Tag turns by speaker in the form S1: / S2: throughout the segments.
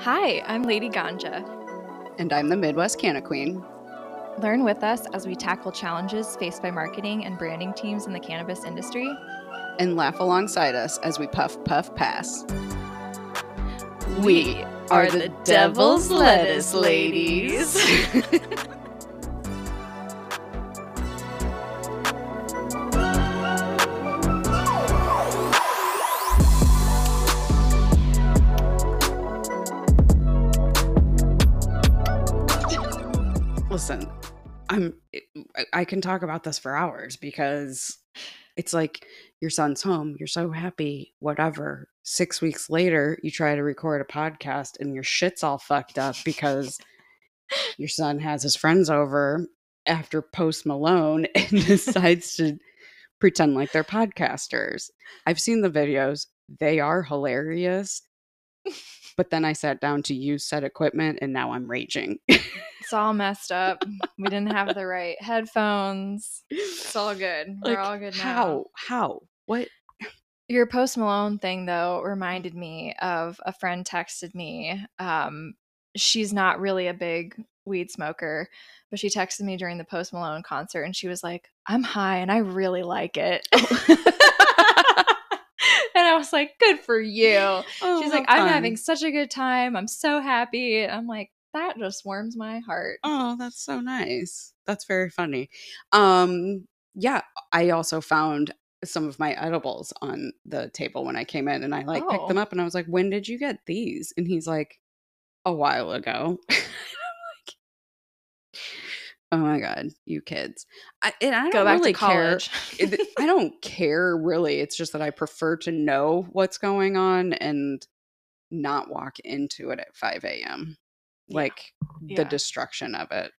S1: Hi, I'm Lady Ganja.
S2: And I'm the Midwest Canna Queen.
S1: Learn with us as we tackle challenges faced by marketing and branding teams in the cannabis industry.
S2: And laugh alongside us as we puff, puff, pass.
S1: We are the Devil's Lettuce Ladies.
S2: I- can talk about this for hours because it's like your son's home, you're so happy, whatever. 6 weeks later, you try to record a podcast and your shit's all fucked up because your son has his friends over after Post Malone and decides to pretend like they're podcasters. I've seen the videos. They are hilarious. But then I sat down to use said equipment and now I'm raging.
S1: it's all messed up. We didn't have the right headphones. It's all good. We're all good now.
S2: How? How? What?
S1: Your Post Malone thing, though, reminded me of a friend texted me. Um, she's not really a big weed smoker, but she texted me during the Post Malone concert and she was like, I'm high and I really like it. was like, good for you.
S2: Oh,
S1: She's like, I'm
S2: fun.
S1: having such a good time. I'm so happy. And I'm like, that just warms my heart.
S2: Oh, that's so nice. That's very funny. Um, yeah, I also found some of my edibles on the table when I came in and I like picked them
S1: Oh.
S2: up and I was like, when did you get these? And he's like, a while ago. And I'm like, oh my God, you kids. I, and I don't
S1: Go back
S2: really
S1: to
S2: care. I don't care really. It's just that I prefer to know what's going on and not walk into it at 5 a.m.
S1: Yeah.
S2: Like the
S1: Yeah.
S2: destruction of it.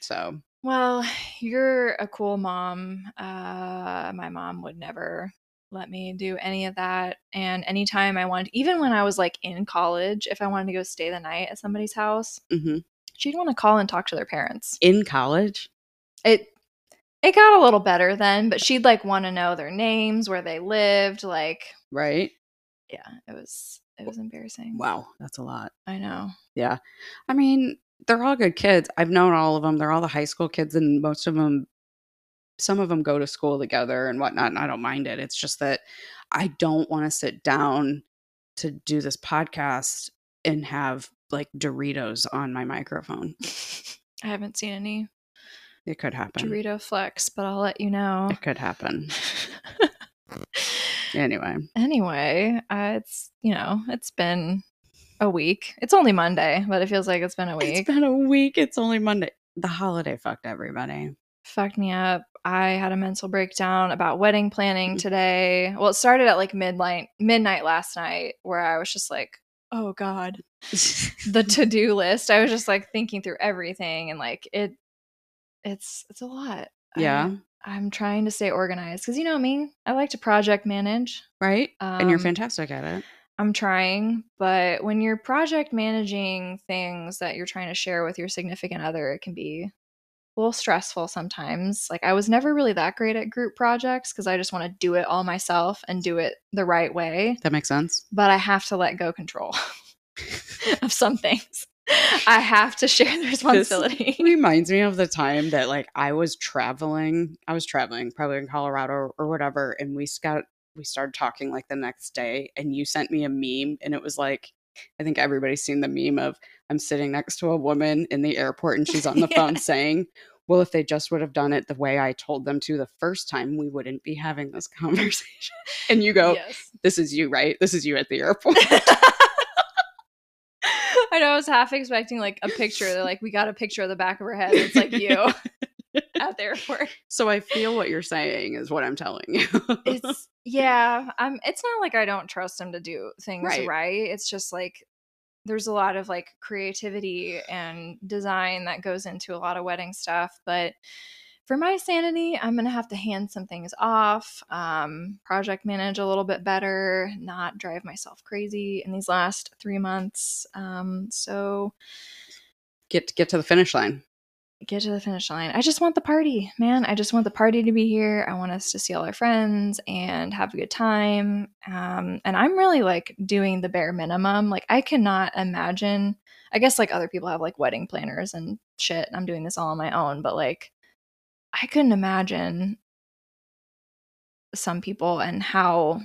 S2: So,
S1: Well, you're a cool mom. Uh, my mom would never let me do any of that. And anytime I wanted, even when I was like in college, if I wanted to go stay the night at somebody's house,
S2: mhm.
S1: She'd want to call and talk to their parents.
S2: in college,
S1: It it got a little better then, but she'd like want to know their names, where they lived. Like,
S2: right?
S1: yeah, it was it was embarrassing.
S2: Wow, that's a lot.
S1: I know.
S2: Yeah. I mean, they're all good kids. I've known all of them. They're all the high school kids, and most of them, some of them go to school together and whatnot. And I don't mind it. It's just that I don't want to sit down to do this podcast and have like Doritos on my microphone.
S1: I haven't seen any
S2: It could happen.
S1: Dorito Flex, but I'll let you know.
S2: It could happen. Anyway,
S1: anyway, uh, it's you know it's been a week. It's only Monday, but it feels like it's been a week.
S2: it's been a week. It's only Monday. The holiday fucked everybody.
S1: Fucked me up. I had a mental breakdown about wedding
S2: Mm.
S1: planning today. Well, it started at like midnight midnight last night, where I was just like, oh god, the to do list. I was just like thinking through everything, and like it, it's it's a lot. I-
S2: yeah,
S1: I'm trying to stay organized because you know me. I like to project manage.
S2: right? and you're
S1: Um,
S2: fantastic at it.
S1: I'm trying, but when you're project managing things that you're trying to share with your significant other, it can be a little stressful sometimes. Like I was never really that great at group projects because I just want to do it all myself and do it the right way,
S2: That makes sense.
S1: but I have to let go control of some things. I have to share the responsibility.
S2: reminds me of the time that like I was traveling. I was traveling, probably in Colorado or, or whatever, and we got we started talking like the next day, and you sent me a meme, and it was like I think everybody's seen the meme of I'm sitting next to a woman in the airport, and she's on the
S1: Yeah.
S2: phone saying. Well, if they just would have done it the way I told them to the first time, we wouldn't be having this conversation. And you go,
S1: yes.
S2: This is you, right? This is you at the airport.
S1: I know I was half expecting like a picture. They're like, we got a picture of the back of her head. It's like you at the airport.
S2: so I feel what you're saying is what I'm telling you.
S1: it's yeah i'm it's not like i don't trust him to do things
S2: Right.
S1: right. it's just like there's a lot of like creativity and design that goes into a lot of wedding stuff but for my sanity i'm gonna have to hand some things off um, project manage a little bit better not drive myself crazy in these last three months um, so
S2: get get to the finish line.
S1: Get to the finish line. I just want the party, man. I just want the party to be here. I want us to see all our friends and have a good time. Um, and I'm really like doing the bare minimum. Like, I cannot imagine. I guess like other people have like wedding planners and shit. I'm doing this all on my own, but like, I couldn't imagine some people and how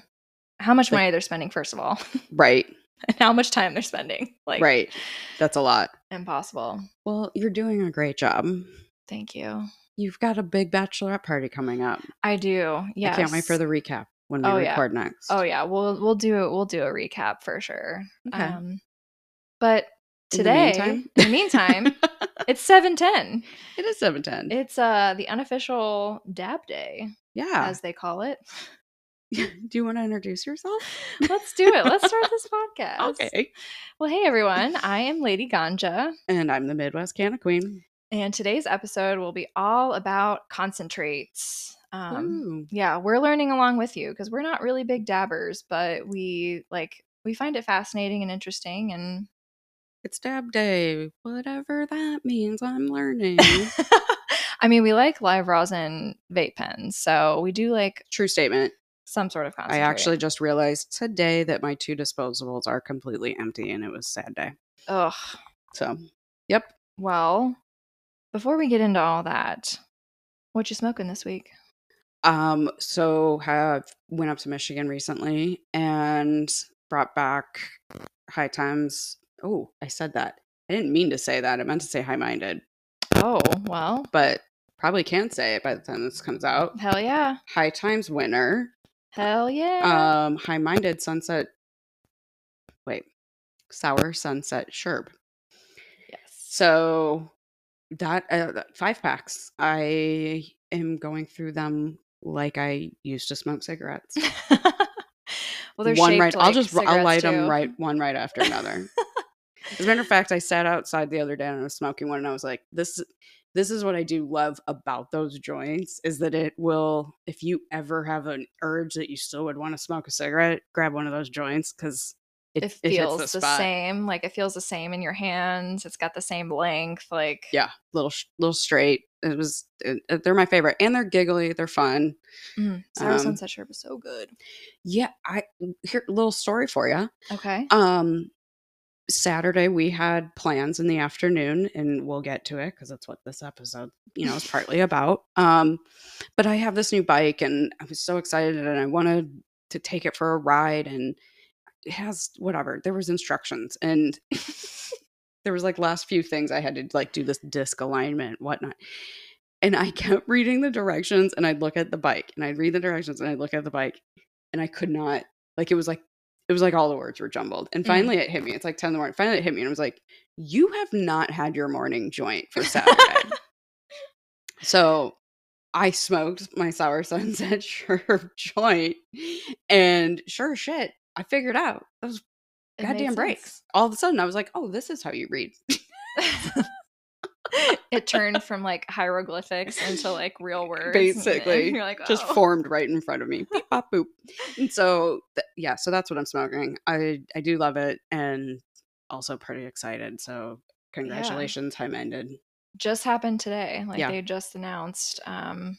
S1: how much money they're spending first of all
S2: Right.
S1: and how much time they're spending like
S2: right. That's a lot.
S1: impossible
S2: Well, you're doing a great job.
S1: thank you
S2: You've got a big bachelorette party coming up.
S1: i do yeah
S2: I can't wait for the recap when we
S1: Oh, yeah.
S2: record next.
S1: oh yeah we'll we'll do we'll do a recap for sure
S2: Okay.
S1: um but
S2: In the
S1: today
S2: meantime?
S1: in the meantime it's 710
S2: it is 710.
S1: it's uh the unofficial dab day
S2: yeah.
S1: as they call it
S2: Do you want to introduce yourself?
S1: let's do it let's start this podcast
S2: Okay.
S1: well hey everyone i am lady ganja
S2: And I'm the Midwest Canna Queen.
S1: And today's episode will be all about concentrates. Um,
S2: Ooh.
S1: yeah, we're learning along with you because we're not really big dabbers, but we like we find it fascinating and interesting. And
S2: It's dab day. Whatever that means, I'm learning.
S1: I mean, we like live rosin vape pens, so we do like
S2: True statement.
S1: Some sort of
S2: I actually just realized today that my two disposables are completely empty and it was a sad day.
S1: ugh.
S2: So, yep.
S1: Well, before we get into all that, what you smoking this week?
S2: Um, so have went up to Michigan recently and brought back high times. Oh, I said that. I didn't mean to say that. I meant to say high minded,
S1: Oh, well,
S2: but probably can't say it by the time this comes out.
S1: hell yeah,
S2: High times winner.
S1: Hell yeah.
S2: Um, high minded sunset. Wait, sour sunset sherb.
S1: yes.
S2: So that uh, five packs. I am going through them like I used to smoke cigarettes.
S1: well, they're
S2: one right. I'll just I'll light them right one right after another. As a matter of fact, I sat outside the other day and I was smoking one, and I was like, "This, this is what I do love about those joints is that it will, if you ever have an urge that you still would want to smoke a cigarette, grab one of those joints because it,
S1: it
S2: it
S1: feels
S2: the
S1: the, same. Like it feels the same in your hands. It's got the same length. Like
S2: Yeah, little little straight. It was. It, it- they're my favorite, and they're giggly. They're fun.
S1: mm, sour
S2: Um,
S1: sunset sherb is so good.
S2: Yeah, I here a little story for you.
S1: Okay.
S2: Um, Saturday we had plans in the afternoon, and we'll get to it because that's what this episode, you know, is partly about. Um, but I have this new bike, and I was so excited, and I wanted to take it for a ride, and it has whatever. There was instructions, and there was like last few things I had to like do this disc alignment, whatnot. And I kept reading the directions, and I'd look at the bike, and I'd read the directions, and I'd look at the bike, and I could not like it was like it was like all the words were jumbled. And
S1: Mm.
S2: finally it hit me. It's like 10 in the morning. Finally it hit me and I was like, you have not had your morning joint for Saturday. so I smoked my sour sunset sherb joint and sure as shit, I figured out those
S1: It
S2: goddamn breaks. All of a sudden I was like, oh, this is how you read.
S1: it turned from like hieroglyphics into like real words.
S2: Basically,
S1: you're like,
S2: Just
S1: oh.
S2: formed right in front of me. Beep, bop, boop. And so th- yeah, so that's what I'm smoking. I I do love it and also pretty excited. So congratulations, High Minded.
S1: just happened today. Like
S2: Yeah.
S1: they just announced. Um,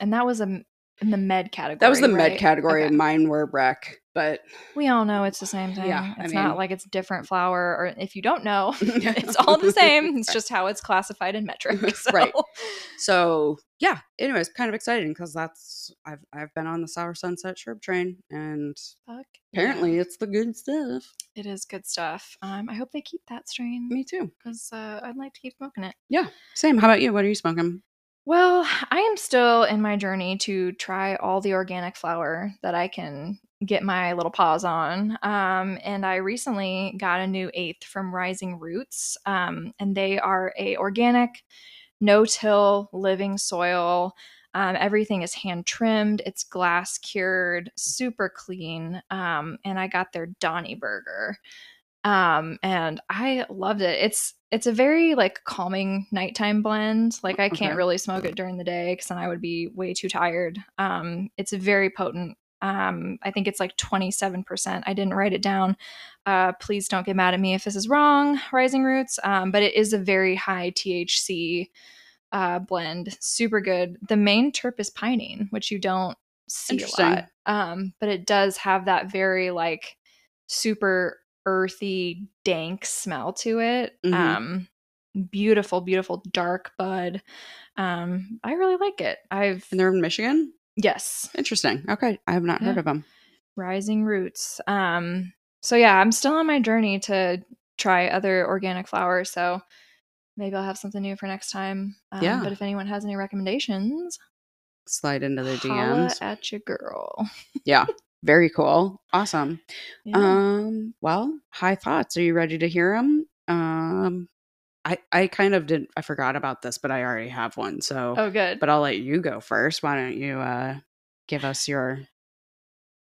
S1: and that was a in the med category.
S2: That was the
S1: right?
S2: med category.
S1: Okay.
S2: Mine were Breck, but
S1: We all know it's the same thing.
S2: Yeah, I
S1: it's
S2: mean-
S1: not like it's different flower, or if you don't know, it's all the same. It's just how it's classified in Metrc. So.
S2: Right. so yeah. Anyways, kind of exciting because that's I've I've been on the sour sunset sherb train and
S1: Fuck
S2: apparently
S1: yeah.
S2: it's the good stuff.
S1: it is good stuff. Um, I hope they keep that strain
S2: Me too.
S1: because uh, I'd like to keep smoking it.
S2: Yeah, same. How about you? What are you smoking?
S1: Well, I am still in my journey to try all the organic flower that I can get my little paws on. Um, and I recently got a new eighth from Rising Roots, um, and they are a organic, no-till living soil. Um, everything is hand trimmed. It's glass cured, super clean. Um, and I got their Donny Burger, um, and I loved it. It's it's a very like calming nighttime blend. Like I can't
S2: Okay.
S1: really smoke it during the day because then I would be way too tired. Um, it's very potent. Um, I think it's like 27%. I didn't write it down. Uh, please don't get mad at me if this is wrong, Rising Roots. Um, but it is a very high THC uh, blend. Super good. The main terp is pinene, which you don't see a lot. Um, but it does have that very like super earthy, dank smell to it.
S2: Mhm.
S1: Um, beautiful, beautiful dark bud. Um, I really like it. I've
S2: And they're in Michigan?
S1: yes,
S2: Interesting. Okay. I have not heard of them.
S1: rising roots. Um, so yeah, I'm still on my journey to try other organic flowers. So maybe I'll have something new for next time. Um,
S2: Yeah.
S1: But if anyone has any recommendations,
S2: Slide into the DMs.
S1: at your girl.
S2: Yeah. Very cool. Awesome.
S1: Yeah.
S2: Um, well, high thoughts. Are you ready to hear them? Um, I I kind of did I forgot about this, but I already have one. So,
S1: oh, good.
S2: but I'll let you go first. Why don't you uh give us your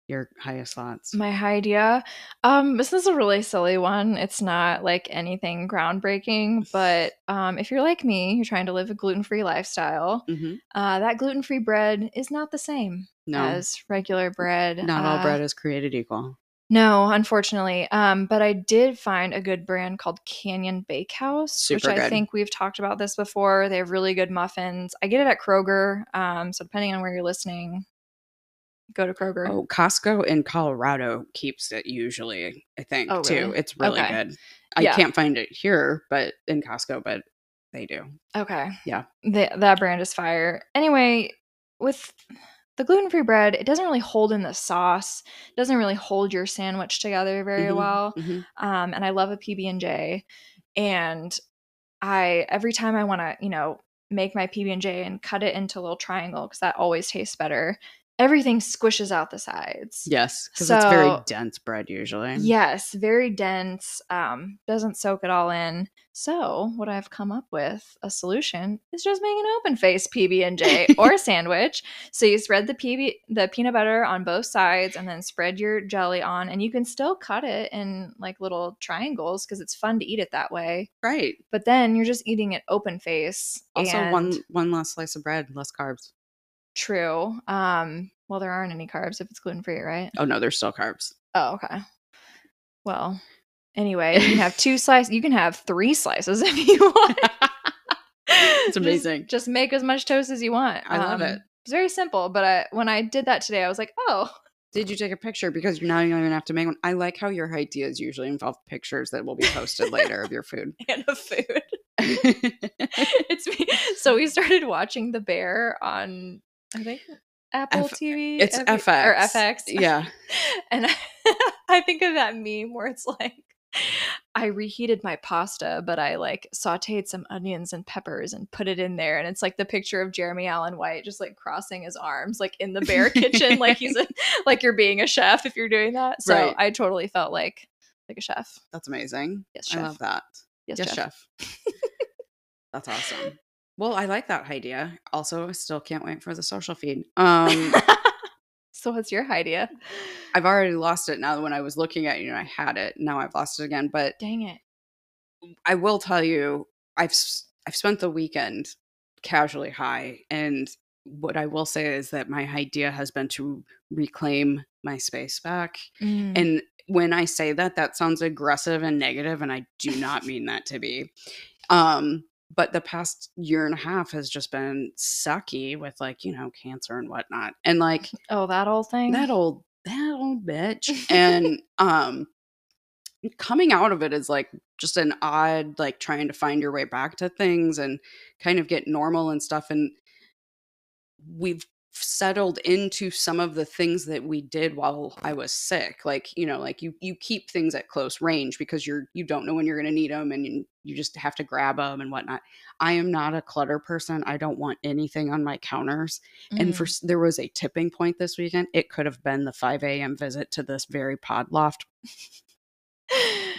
S2: your highest thoughts?
S1: My idea. Um, this is a really silly one. It's not like anything groundbreaking, but um, if you're like me, you're trying to live a gluten-free lifestyle.
S2: hmm
S1: Uh, that gluten-free bread is not the same
S2: No,
S1: as regular bread.
S2: not all
S1: Uh,
S2: bread is created equal.
S1: No, unfortunately. Um, but I did find a good brand called Canyon Bakehouse, which I
S2: good.
S1: think we've talked about this before. They have really good muffins. I get it at Kroger. Um, so depending on where you're listening, go to Kroger.
S2: Oh, Costco in Colorado keeps it usually, I think,
S1: Oh,
S2: too. It's really
S1: Okay.
S2: good. I
S1: Yeah.
S2: can't find it here, but in Costco, but they do.
S1: Okay.
S2: Yeah.
S1: The, that brand is fire. Anyway, with the gluten free bread, it doesn't really hold in the sauce. It doesn't really hold your sandwich together very
S2: Mhm,
S1: well.
S2: mhm.
S1: Um, and I love a PB and J. And I every time I want to, you know, make my PB and J and cut it into a little triangle because that always tastes better. Everything squishes out the sides.
S2: Yes, because it's very dense bread usually.
S1: Yes, very dense. Um, doesn't soak it all in. So what I've come up with a solution is just make an open face PB and J or a sandwich. So you spread the PB the peanut butter on both sides and then spread your jelly on, and you can still cut it in like little triangles because it's fun to eat it that way.
S2: Right.
S1: But then you're just eating it open face.
S2: Also, one one less slice of bread, less carbs.
S1: True. Um, well, there aren't any carbs if it's gluten free, right?
S2: Oh no, there's still carbs.
S1: Oh, okay. Well, anyway, you can have two slices. You can have three slices if you want.
S2: It's amazing.
S1: Just, make as much toast as you want.
S2: I love it.
S1: It's very simple, but I, when I did that today, I was like, oh,
S2: Did you take a picture? Because now you don't even have to make one. I like how your ideas usually involve pictures that will be posted later of your food.
S1: and of food. it's me. So we started watching The Bear on, I think, Apple
S2: F-
S1: TV.
S2: it's
S1: every-
S2: FX.
S1: or FX.
S2: Yeah.
S1: and I think of that meme where it's like, I reheated my pasta, but I like sauteed some onions and peppers and put it in there. And it's like the picture of Jeremy Allen White just like crossing his arms, like in the bear kitchen, like he's a, like you're being a chef if you're doing that. So
S2: Right.
S1: I totally felt like like a chef.
S2: That's amazing.
S1: Yes, chef.
S2: I love that.
S1: Yes,
S2: yes,
S1: chef.
S2: chef. That's awesome. Well, I like that idea. Also, I still can't wait for the social feed. Um,
S1: so what's your idea?
S2: I've already lost it now. When I was looking at you, and I had it. Now I've lost it again. But
S1: Dang it.
S2: I will tell you, I've I've spent the weekend casually high, and what I will say is that my idea has been to reclaim my space back.
S1: Mm.
S2: And when I say that, that sounds aggressive and negative, and I do not mean that to be. Um, but the past year and a half has just been sucky with like, you know, cancer and whatnot. And like
S1: oh, that old thing.
S2: that old that old bitch. and um coming out of it is like just an odd like trying to find your way back to things and kind of get normal and stuff and we've settled into some of the things that we did while I was sick like you know like you you keep things at close range because you're you don't know when you're going to need them and you, you just have to grab them and whatnot I am not a clutter person I don't want anything on my counters and for
S1: Mm.
S2: there was a tipping point this weekend. It could have been the 5 a.m. visit to this very pod loft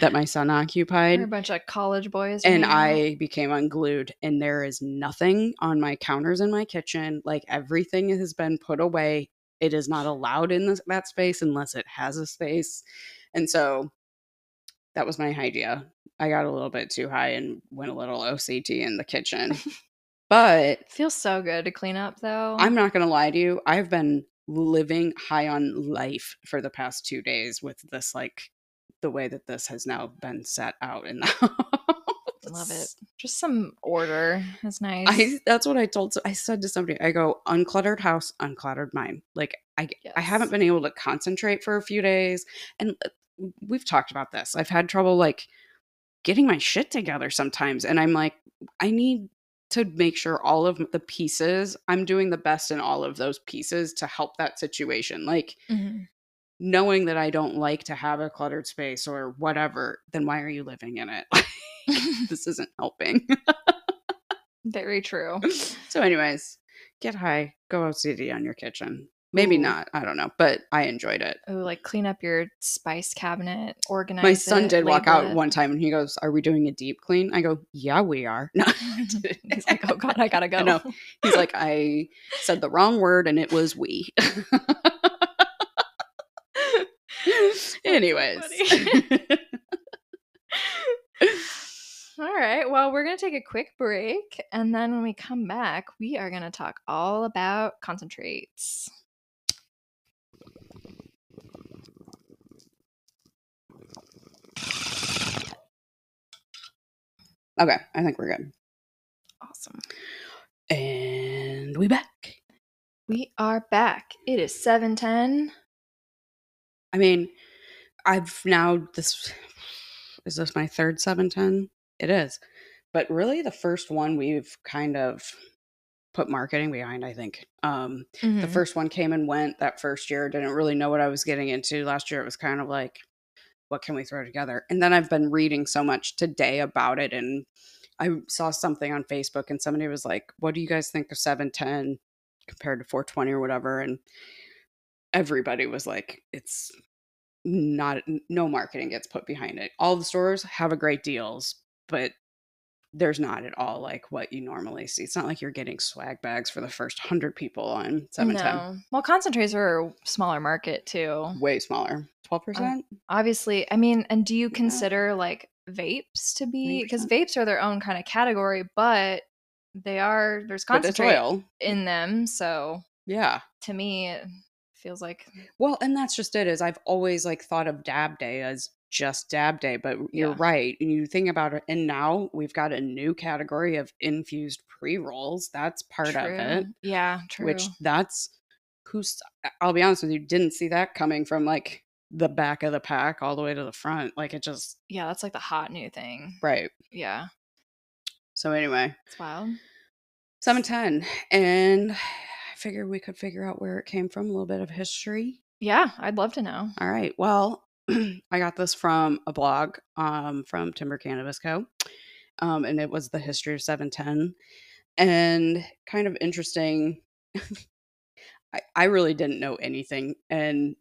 S2: that my son
S1: We're a
S2: occupied.
S1: bunch of college boys.
S2: And. I became unglued, and there is nothing on my counters in my kitchen. Like everything has been put away. It is not allowed in this, that space unless it has a space. And so that was my idea. I got a little bit too high and went a little OCD in the kitchen. but
S1: feels so good to clean up though.
S2: I'm not going to lie to you. I've been living high on life for the past two days with this, like, the way that this has now been set out in the house.
S1: Love it. Just some order is nice.
S2: I that's what I told so I said to somebody, I go, uncluttered house, uncluttered mind. Like I I haven't been able to concentrate for a few days. And uh, we've talked about this. I've had trouble like getting my shit together sometimes. And I'm like, I need to make sure all of the pieces, I'm doing the best in all of those pieces to help that situation. Like
S1: Mhm.
S2: Knowing that I don't like to have a cluttered space or whatever, then why are you living in it? this isn't helping.
S1: Very true.
S2: so, anyways, get high, go OCD on your kitchen. Maybe
S1: Ooh.
S2: not. I don't know, but I enjoyed it.
S1: Oh, like clean up your spice cabinet, organize.
S2: My son
S1: it,
S2: did walk out
S1: it.
S2: one time and he goes, Are we doing a deep clean? I go, Yeah, we are. No,
S1: He's like, oh god, I gotta go.
S2: Know. He's like, I said the wrong word and it was we. Anyways.
S1: All right. Well, we're going to take a quick break. And then when we come back, we are going to talk all about concentrates.
S2: okay, I think we're good.
S1: Awesome.
S2: And we back.
S1: We are back. It is 710.
S2: I mean, I've now this is this my third 710? It is. But really the first one we've kind of put marketing behind, I think. Um the
S1: Mhm.
S2: first one came and went that first year, didn't really know what I was getting into. Last year it was kind of like what can we throw together? And then I've been reading so much today about it and I saw something on Facebook and somebody was like, "What do you guys think of 710 compared to 420 or whatever?" And everybody was like, "It's not no marketing gets put behind it. All the stores have a great deals, but there's not at all like what you normally see. It's not like you're getting swag bags for the first 100 people on 710.
S1: No. Well, concentrates are a smaller market too.
S2: Way smaller. 12%?
S1: Um, obviously, I mean, and do you
S2: Yeah.
S1: consider like vapes to be because vapes are their own kind of category, but they are there's concentrate
S2: oil.
S1: in them. So
S2: Yeah.
S1: to me, feels like
S2: Well, and that's just it. Is I've always like thought of Dab Day as just Dab Day, but you're
S1: Yeah.
S2: right. And you think about it, and now we've got a new category of infused pre rolls. That's part of it.
S1: Yeah, true.
S2: Which that's who's. I'll be honest with you, didn't see that coming from like the back of the pack all the way to the front. Like it just
S1: yeah, that's like the hot new thing.
S2: right.
S1: Yeah,
S2: So anyway,
S1: it's wild.
S2: seven ten, and figured we could figure out where it came from. A little bit of history.
S1: Yeah, I'd love to know.
S2: All right. Well, I got this from a blog um, from Timber Cannabis Co. Um, and it was the history of 710. And kind of interesting. I, I really didn't know anything. And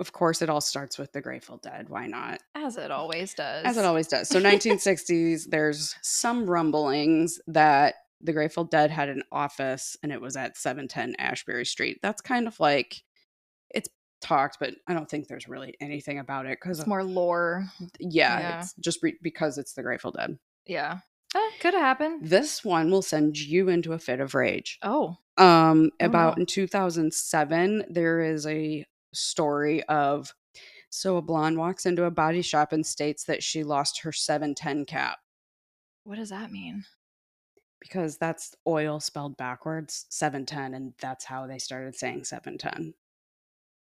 S2: of course, it all starts with the Grateful Dead. Why not?
S1: As it always does.
S2: As it always does. So, 1960s, there's some rumblings that the Grateful Dead had an office and it was at 710 Ashbury Street. That's kind of like it's talked, but I don't think there's really anything about it because,
S1: It's more lore.
S2: yeah,
S1: yeah.
S2: it's just re- because it's the Grateful Dead.
S1: Yeah, eh, could have happened.
S2: This one will send you into a fit of rage.
S1: Oh,
S2: Um,
S1: Oh,
S2: about
S1: no.
S2: in 2007, there is a story of so a blonde walks into a body shop and states that she lost her 710 cap
S1: what does that mean?
S2: Because that's oil spelled backwards 710 and that's how they started saying 710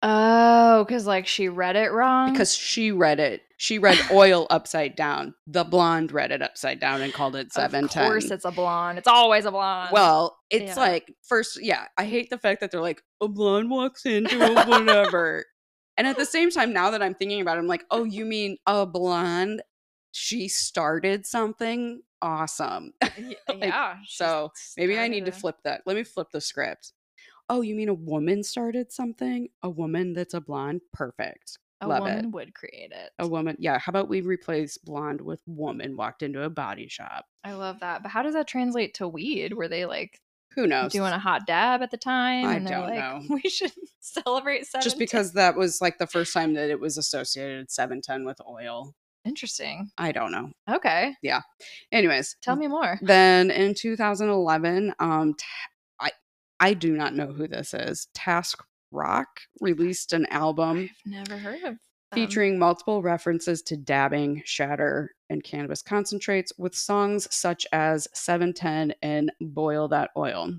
S1: Oh, because like she read it wrong.
S2: because she read it she read oil upside down the blonde read it upside down and called it 710
S1: Of course, it's a blonde. It's always a blonde.
S2: well it's
S1: Yeah.
S2: like first yeah i hate the fact that they're like a blonde walks into a whatever and at the same time now that i'm thinking about it i'm like oh you mean a blonde she started something awesome
S1: Y- yeah.
S2: so maybe I need to flip that. Let me flip the script. Oh, you mean a woman started something? A woman that's a blonde? Perfect.
S1: A
S2: Love
S1: woman
S2: it.
S1: would create it.
S2: A woman. Yeah. How about we replace blonde with woman walked into a body shop?
S1: I love that. But how does that translate to weed? Were they like
S2: Who knows?
S1: doing a hot dab at the time?
S2: I
S1: and
S2: don't
S1: like,
S2: know.
S1: We should celebrate seven.
S2: Just because that was like the first time that it was associated 710 with oil.
S1: Interesting.
S2: I don't know.
S1: Okay. Yeah.
S2: Anyways,
S1: Tell me more.
S2: then in 2011, um, t- I I do not know who this is. Task Rock released an album
S1: I've never heard of Um,
S2: featuring multiple references to dabbing, shatter, and cannabis concentrates with songs such as 710 and Boil That Oil.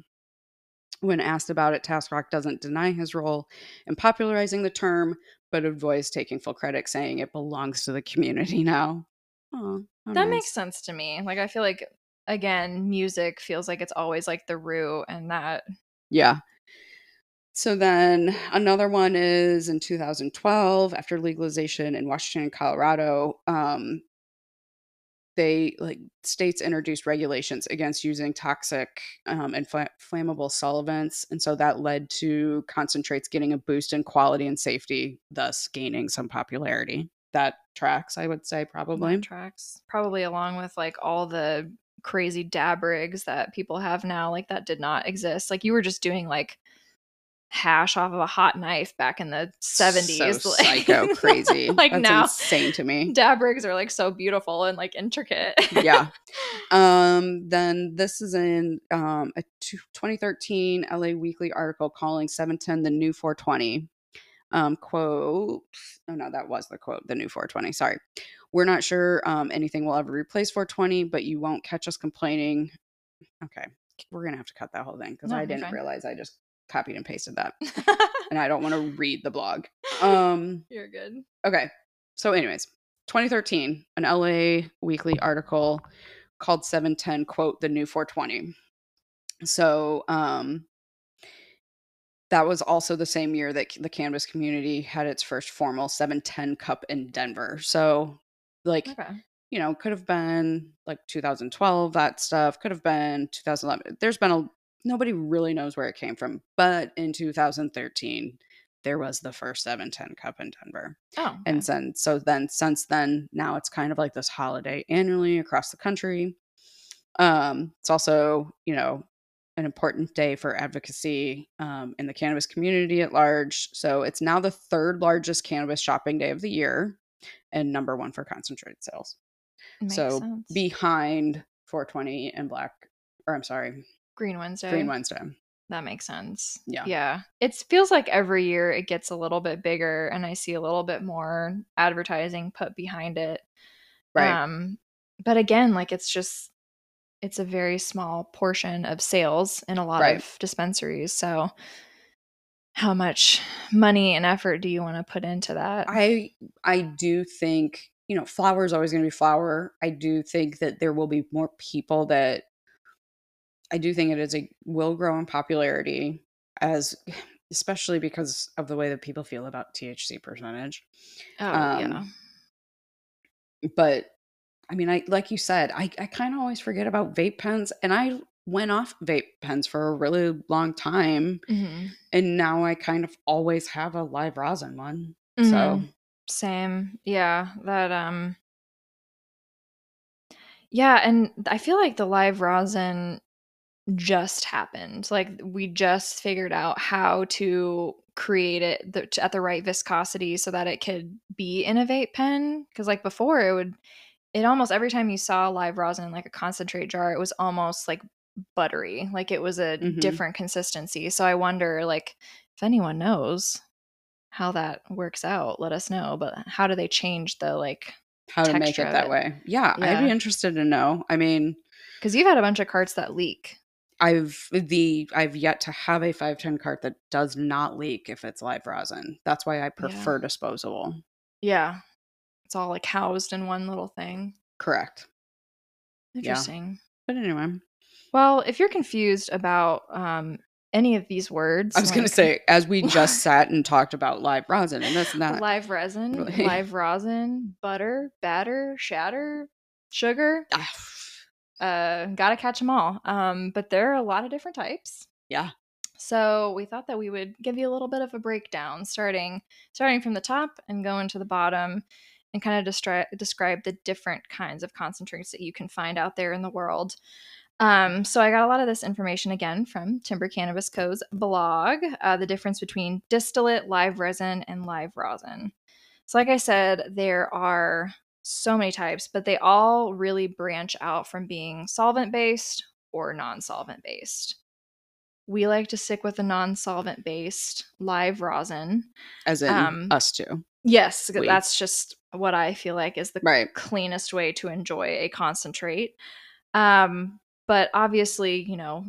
S2: When asked about it, Task Rock doesn't deny his role in popularizing the term, but avoids taking full credit, saying it belongs to the community now. Oh,
S1: that makes sense to me. Like I feel like again, music feels like it's always like the root and that
S2: Yeah. So then another one is in 2012, after legalization in Washington and Colorado, um, they like states introduced regulations against using toxic um, and fla- flammable solvents, and so that led to concentrates getting a boost in quality and safety, thus gaining some popularity. That tracks, I would say, probably.
S1: that tracks. Probably along with like all the crazy dab rigs that people have now, like that did not exist. Like you were just doing like hash off of a hot knife back in the 70s.
S2: So
S1: like-
S2: psycho crazy.
S1: like
S2: That's
S1: now
S2: insane to me.
S1: dab rigs are like so beautiful and like intricate.
S2: yeah. Um, then this is in um, a 2013 LA Weekly article calling 710 the new 420. Um, quote, oh no, that was the quote, the new 420. Sorry. We're not sure um, anything will ever replace 420, but you won't catch us complaining. Okay. We're going to have to cut that whole thing because
S1: No,
S2: I didn't
S1: fine.
S2: realize I just copied and pasted that. And I don't want to read the blog. Um,
S1: You're good.
S2: Okay. So, anyways, 2013, an LA Weekly article called 710, quote, the new 420. So, um, that was also the same year that the cannabis community had its first formal 710 Cup in Denver. So, like,
S1: Okay.
S2: you know, could have been like 2012, that stuff, could have been 2011. There's been a, nobody really knows where it came from. But in 2013, there was the first 710 Cup in Denver.
S1: Oh.
S2: And
S1: okay.
S2: then, so then, since then, now it's kind of like this holiday annually across the country. Um, it's also, you know, an important day for advocacy um, in the cannabis community at large. So it's now the third largest cannabis shopping day of the year and number one for concentrated sales.
S1: Makes
S2: so
S1: sense.
S2: behind 420 and Black, or I'm sorry,
S1: Green Wednesday.
S2: Green Wednesday.
S1: That makes sense.
S2: Yeah.
S1: Yeah. It feels like every year it gets a little bit bigger and I see a little bit more advertising put behind it.
S2: Right.
S1: Um but again, like it's just it's a very small portion of sales in a lot
S2: Right.
S1: of dispensaries. So how much money and effort do you want to put into that?
S2: I I do think you know flower is always going to be flower. I do think that there will be more people that I do think it is a will grow in popularity as especially because of the way that people feel about THC percentage.
S1: oh,
S2: um,
S1: yeah.
S2: But I mean, I like you said, I I kind of always forget about vape pens, and I went off vape pens for a really long time,
S1: Mhm.
S2: and now I kind of always have a live rosin one. So
S1: Mhm. Same. Yeah, that um Yeah, and I feel like the live rosin just happened. Like we just figured out how to create it the, at the right viscosity so that it could be in a vape pen cuz like before it would it almost every time you saw live rosin in like a concentrate jar it was almost like buttery. Like it was a
S2: Mhm.
S1: different consistency. So I wonder like if anyone knows how that works out, let us know. But how do they change the like
S2: how to make it that
S1: it.
S2: way. Yeah, I'd be interested to know. I mean,
S1: because you've had a bunch of carts that leak.
S2: I've the I've yet to have a 510 cart that does not leak if it's live rosin. That's why I prefer disposable.
S1: Yeah. It's all like housed in one little thing.
S2: Correct.
S1: Interesting.
S2: But anyway,
S1: Well, if you're confused about um, any of these words,
S2: I was going to say as we just sat and talked about live rosin and this and that.
S1: live resin,
S2: Really?
S1: live rosin, butter, batter, shatter, sugar,
S2: Ah,
S1: uh, gotta catch them all. Um, but there are a lot of different types.
S2: Yeah.
S1: So we thought that we would give you a little bit of a breakdown, starting starting from the top and going to the bottom, and kind of destri- describe the different kinds of concentrates that you can find out there in the world. Um, so I got a lot of this information again from Timber Cannabis Co.'s blog. Uh, the difference between distillate, live resin, and live rosin. So, like I said, there are so many types, but they all really branch out from being solvent based or non solvent based. We like to stick with the non solvent based live rosin.
S2: as in
S1: Um,
S2: us two.
S1: Yes,
S2: Weed.
S1: that's just what I feel like is the
S2: Right.
S1: cleanest way to enjoy a concentrate. Um, but obviously, you know,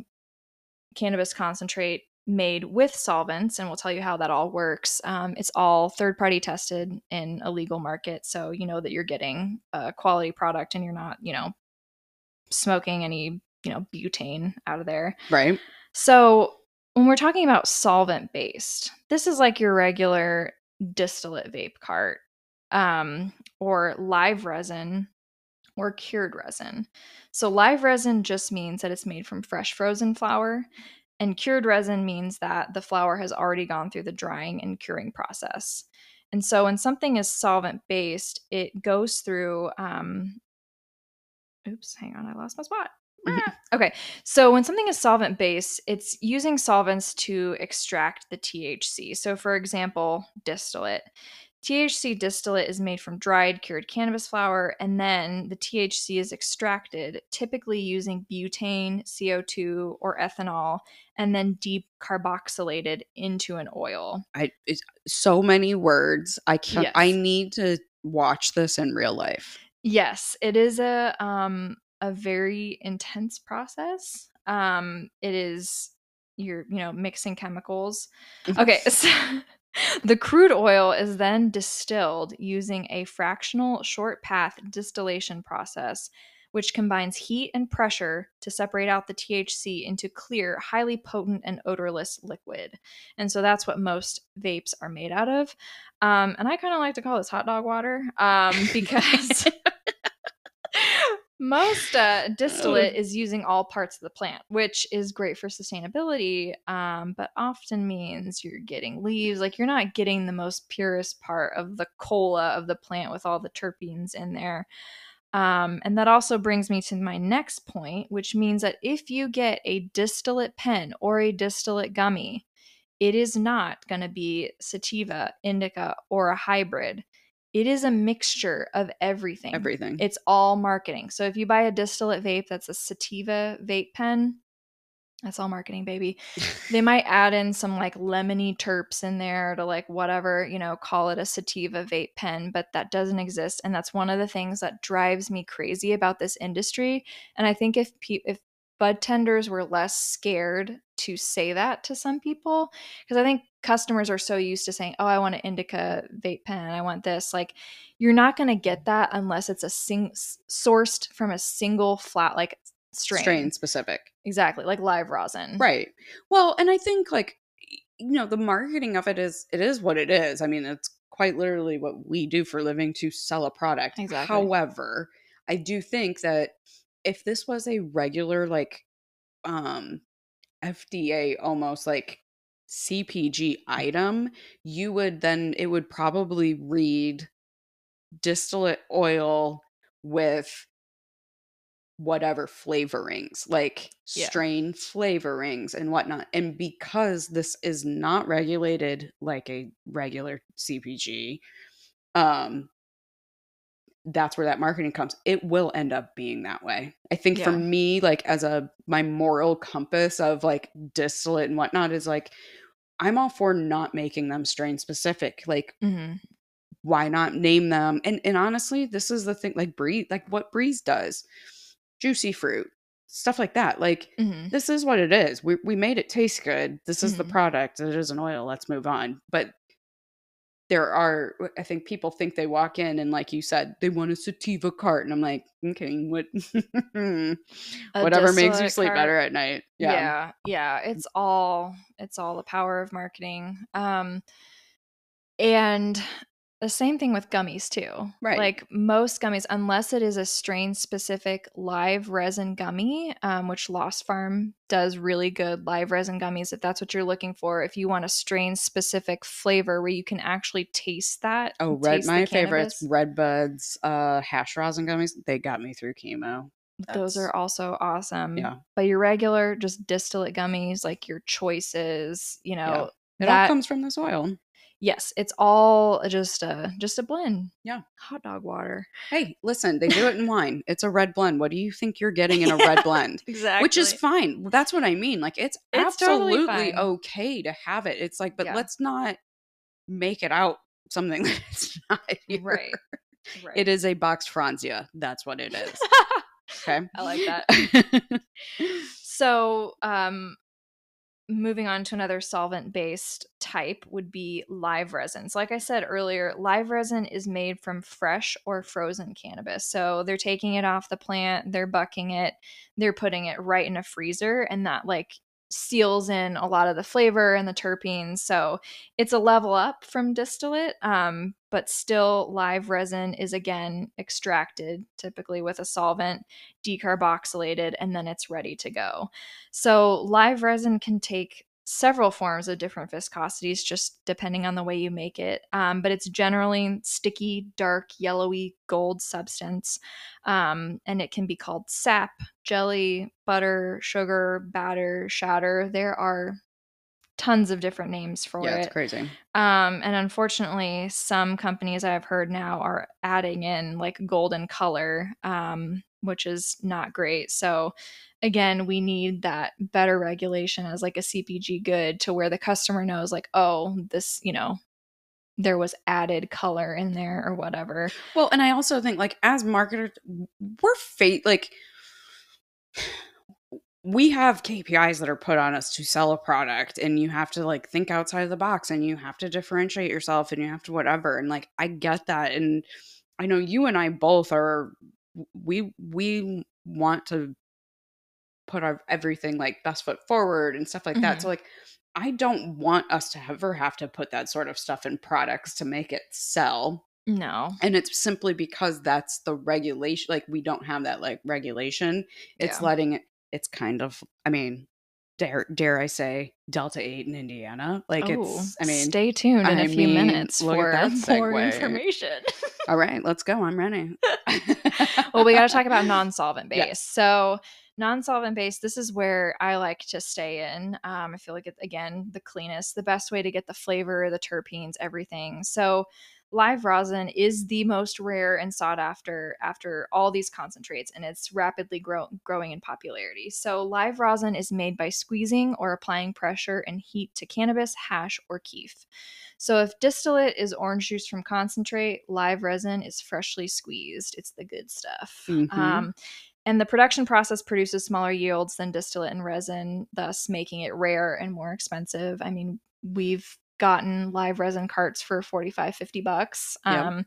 S1: cannabis concentrate made with solvents, and we'll tell you how that all works. Um, it's all third party tested in a legal market, so you know that you're getting a quality product and you're not, you know, smoking any, you know, butane out of there.
S2: Right.
S1: So when we're talking about solvent based, this is like your regular distillate vape cart um, or live resin or cured resin. So live resin just means that it's made from fresh frozen flower, and cured resin means that the flower has already gone through the drying and curing process. And so when something is solvent based, it goes through. Um, oops, hang on, I lost my spot. Ah, okay, so when something is solvent based, it's using solvents to extract the THC. So, for example, distillate. THC distillate is made from dried, cured cannabis flower, and then the THC is extracted, typically using butane, CO2, or ethanol, and then decarboxylated into an oil.
S2: I it's so many words. I can't. I need to watch this in real life.
S1: Yes, it is a um a very intense process. Um it is you're, you know, mixing chemicals. Okay, so the crude oil is then distilled using a fractional short path distillation process which combines heat and pressure to separate out the THC into clear, highly potent and odorless liquid. And so that's what most vapes are made out of. Um, and I kind of like to call this hot dog water um, because most uh, distillate is using all parts of the plant, which is great for sustainability, um, but often means you're getting leaves. Like you're not getting the most purest part of the cola of the plant with all the terpenes in there. Um, and that also brings me to my next point, which means that if you get a distillate pen or a distillate gummy, it is not going to be sativa, indica, or a hybrid. It is a mixture of everything.
S2: Everything.
S1: It's all marketing. So if you buy a distillate vape that's a sativa vape pen, that's all marketing, baby. They might add in some like lemony terps in there to like whatever, you know, call it a sativa vape pen, but that doesn't exist. And that's one of the things that drives me crazy about this industry. And I think if pe- if bud tenders were less scared to say that to some people, because I think customers are so used to saying, "Oh, I want an indica vape pen. I want this." Like, you're not going to get that unless it's a sing sourced from a single flat like strain.
S2: Strain specific.
S1: Exactly, like live rosin.
S2: Right. Well, and I think like you know, the marketing of it is it is what it is. I mean, it's quite literally what we do for a living to sell a product.
S1: Exactly.
S2: However, I do think that if this was a regular like um FDA almost like CPG item, you would then it would probably read distillate oil with whatever flavorings, like
S1: Yeah.
S2: strain flavorings and whatnot. And because this is not regulated like a regular CPG, um, that's where that marketing comes. It will end up being that way. I think for me, like as a my moral compass of like distillate and whatnot is like I'm all for not making them strain specific. Like
S1: hmm
S2: why not name them? And and honestly, this is the thing like Breeze, like what Breeze does. Juicy fruit, stuff like that. Like
S1: hmm
S2: this is what it is. We we made it taste good. This is the
S1: Mhm.
S2: product. It is an oil. Let's move on. But there are I think people think they walk in and like you said, they want a sativa cart. And I'm like, okay, what whatever makes you sleep
S1: cart.
S2: better at night. Yeah.
S1: yeah yeah it's all it's all the power of marketing um and the same thing with gummies too
S2: Right.
S1: like most gummies unless it is a strain specific live resin gummy um, which lost farm does really good live resin gummies if that's what you're looking for if you want a strain specific flavor where you can actually taste that
S2: Oh, red my favorites, red buds, uh hash rosin gummies. They got me through chemo.
S1: those are also awesome
S2: Yeah.
S1: but your regular just distillate gummies like your choices you know
S2: It all
S1: that
S2: comes from this oil.
S1: Yes it's all just a just a blend
S2: Yeah.
S1: hot dog water
S2: Hey, listen, they do it in wine. It's a red blend. What do you think you're getting in a red blend?
S1: exactly
S2: Which is fine. That's what I mean. Like it's,
S1: It's
S2: absolutely
S1: fine.
S2: okay to have it. It's like, but
S1: Yeah.
S2: let's not make it out something that it's not. Here.
S1: Right. Right.
S2: It is a box Franzia. That's what it is. Okay.
S1: I like that. So, um, moving on to another solvent based type would be live resins. Like I said earlier, live resin is made from fresh or frozen cannabis. So they're taking it off the plant, they're bucking it, they're putting it right in a freezer, and that like seals in a lot of the flavor and the terpenes. So it's a level up from distillate, um, but still live resin is again extracted, typically with a solvent, decarboxylated, and then it's ready to go. So live resin can take several forms of different viscosities just depending on the way you make it um, but it's generally sticky dark yellowy gold substance um, and it can be called sap jelly butter sugar batter shatter. There are tons of different names for
S2: yeah,
S1: it Yeah,
S2: it's crazy.
S1: um, and unfortunately some companies i've heard now are adding in like golden color um, which is not great so again, we need that better regulation as like a CPG good to where the customer knows, like, oh, this, you know, there was added color in there or whatever.
S2: Well, and I also think like as marketers, we're fate like we have KPIs that are put on us to sell a product and you have to like think outside of the box and you have to differentiate yourself and you have to whatever and like I get that and I know you and I both are we we want to put our everything like best foot forward and stuff like mm-hmm. that. So like I don't want us to ever have to put that sort of stuff in products to make it sell.
S1: No.
S2: And it's simply because that's the regulation like we don't have that like regulation. It's yeah. letting it it's kind of I mean dare dare I say Delta 8 in Indiana. Like oh, it's I mean
S1: stay tuned in a few mean, minutes for more information.
S2: All right, let's go. I'm ready.
S1: well, we got to talk about non-solvent base. Yeah. So non-solvent based this is where i like to stay in um, i feel like it again the cleanest the best way to get the flavor the terpenes everything so live rosin is the most rare and sought after after all these concentrates and it's rapidly grow- growing in popularity so live rosin is made by squeezing or applying pressure and heat to cannabis hash or kief so if distillate is orange juice from concentrate live resin is freshly squeezed it's the good stuff mm-hmm. um, and the production process produces smaller yields than distillate and resin, thus making it rare and more expensive. I mean, we've gotten live resin carts for 45, 50 bucks. Um, yep.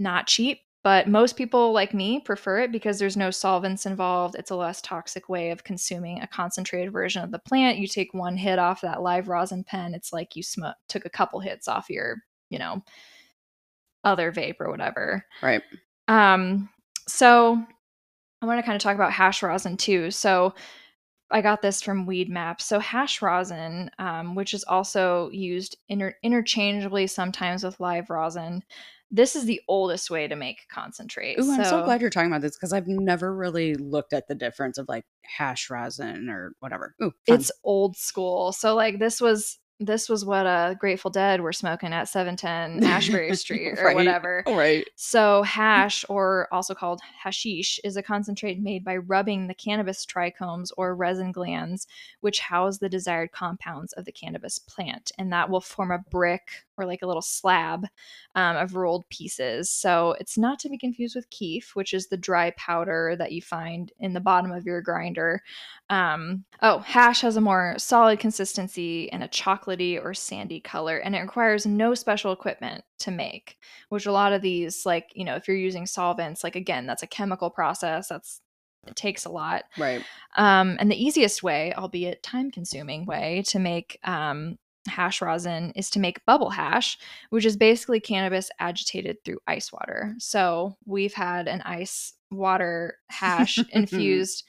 S1: Not cheap, but most people like me prefer it because there's no solvents involved. It's a less toxic way of consuming a concentrated version of the plant. You take one hit off that live rosin pen, it's like you sm- took a couple hits off your, you know, other vape or whatever.
S2: Right.
S1: Um, so I want to kind of talk about hash rosin too. So I got this from Weed Map. So hash rosin, um, which is also used inter- interchangeably sometimes with live rosin, this is the oldest way to make concentrate.
S2: Ooh,
S1: so,
S2: I'm so glad you're talking about this because I've never really looked at the difference of like hash rosin or whatever. Ooh,
S1: it's old school. So like this was this was what uh Grateful Dead were smoking at 710 Ashbury Street or
S2: right.
S1: whatever.
S2: Right.
S1: So hash, or also called hashish, is a concentrate made by rubbing the cannabis trichomes or resin glands, which house the desired compounds of the cannabis plant, and that will form a brick or like a little slab um, of rolled pieces. So it's not to be confused with kief, which is the dry powder that you find in the bottom of your grinder. Um, oh, hash has a more solid consistency and a chocolatey or sandy color, and it requires no special equipment to make, which a lot of these, like, you know, if you're using solvents, like, again, that's a chemical process. That's it takes a lot.
S2: Right.
S1: Um, and the easiest way, albeit time consuming way to make um, hash rosin is to make bubble hash, which is basically cannabis agitated through ice water. So we've had an ice water hash infused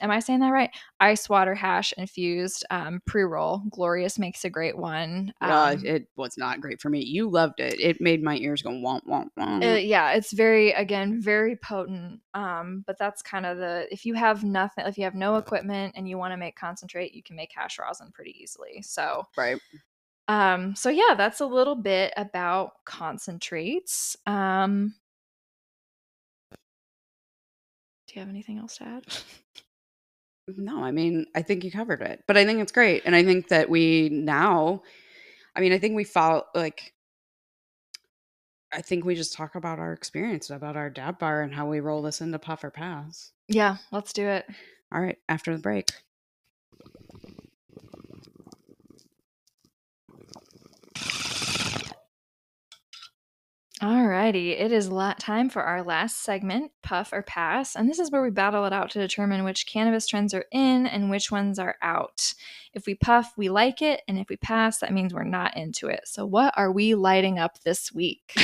S1: am I saying that right? Ice water hash infused um, pre roll. Glorious makes a great one.
S2: Um, uh, it was not great for me. You loved it. It made my ears go womp womp womp.
S1: Uh, yeah, it's very again very potent. Um, but that's kind of the if you have nothing, if you have no equipment and you want to make concentrate, you can make hash rosin pretty easily. So
S2: right.
S1: Um, so yeah, that's a little bit about concentrates. Um, you have anything else to add?
S2: No, I mean, I think you covered it, but I think it's great. And I think that we now, I mean, I think we follow, like, I think we just talk about our experience, about our dab bar and how we roll this into Puff or Pass.
S1: Yeah, let's do it.
S2: All right, after the break.
S1: Alrighty, it is la- time for our last segment, Puff or Pass. And this is where we battle it out to determine which cannabis trends are in and which ones are out. If we puff, we like it. And if we pass, that means we're not into it. So, what are we lighting up this week?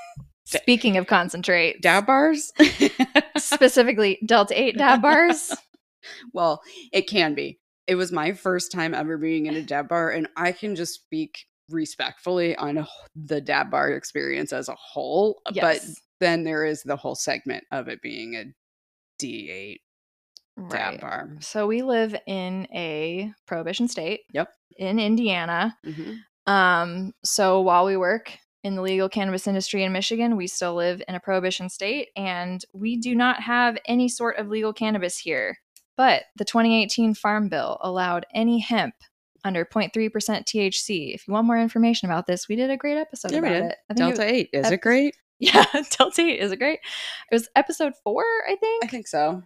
S1: Speaking of concentrate,
S2: Dab bars?
S1: specifically Delta 8 dab bars.
S2: well, it can be. It was my first time ever being in a dab bar, and I can just speak respectfully on the dab bar experience as a whole. But then there is the whole segment of it being a D8 dab
S1: Right.
S2: bar.
S1: So, we live in a prohibition state.
S2: Yep.
S1: In Indiana.
S2: Mhm.
S1: Um, so while we work in the legal cannabis industry in Michigan, we still live in a prohibition state and we do not have any sort of legal cannabis here. But the 2018 Farm Bill allowed any hemp under 0.3% THC. If you want more information about this, we did a great episode
S2: Yeah,
S1: about it.
S2: Delta
S1: it,
S2: 8. Is
S1: ep-
S2: it great?
S1: yeah, Delta 8 is it great? It was episode 4, I think
S2: I think so.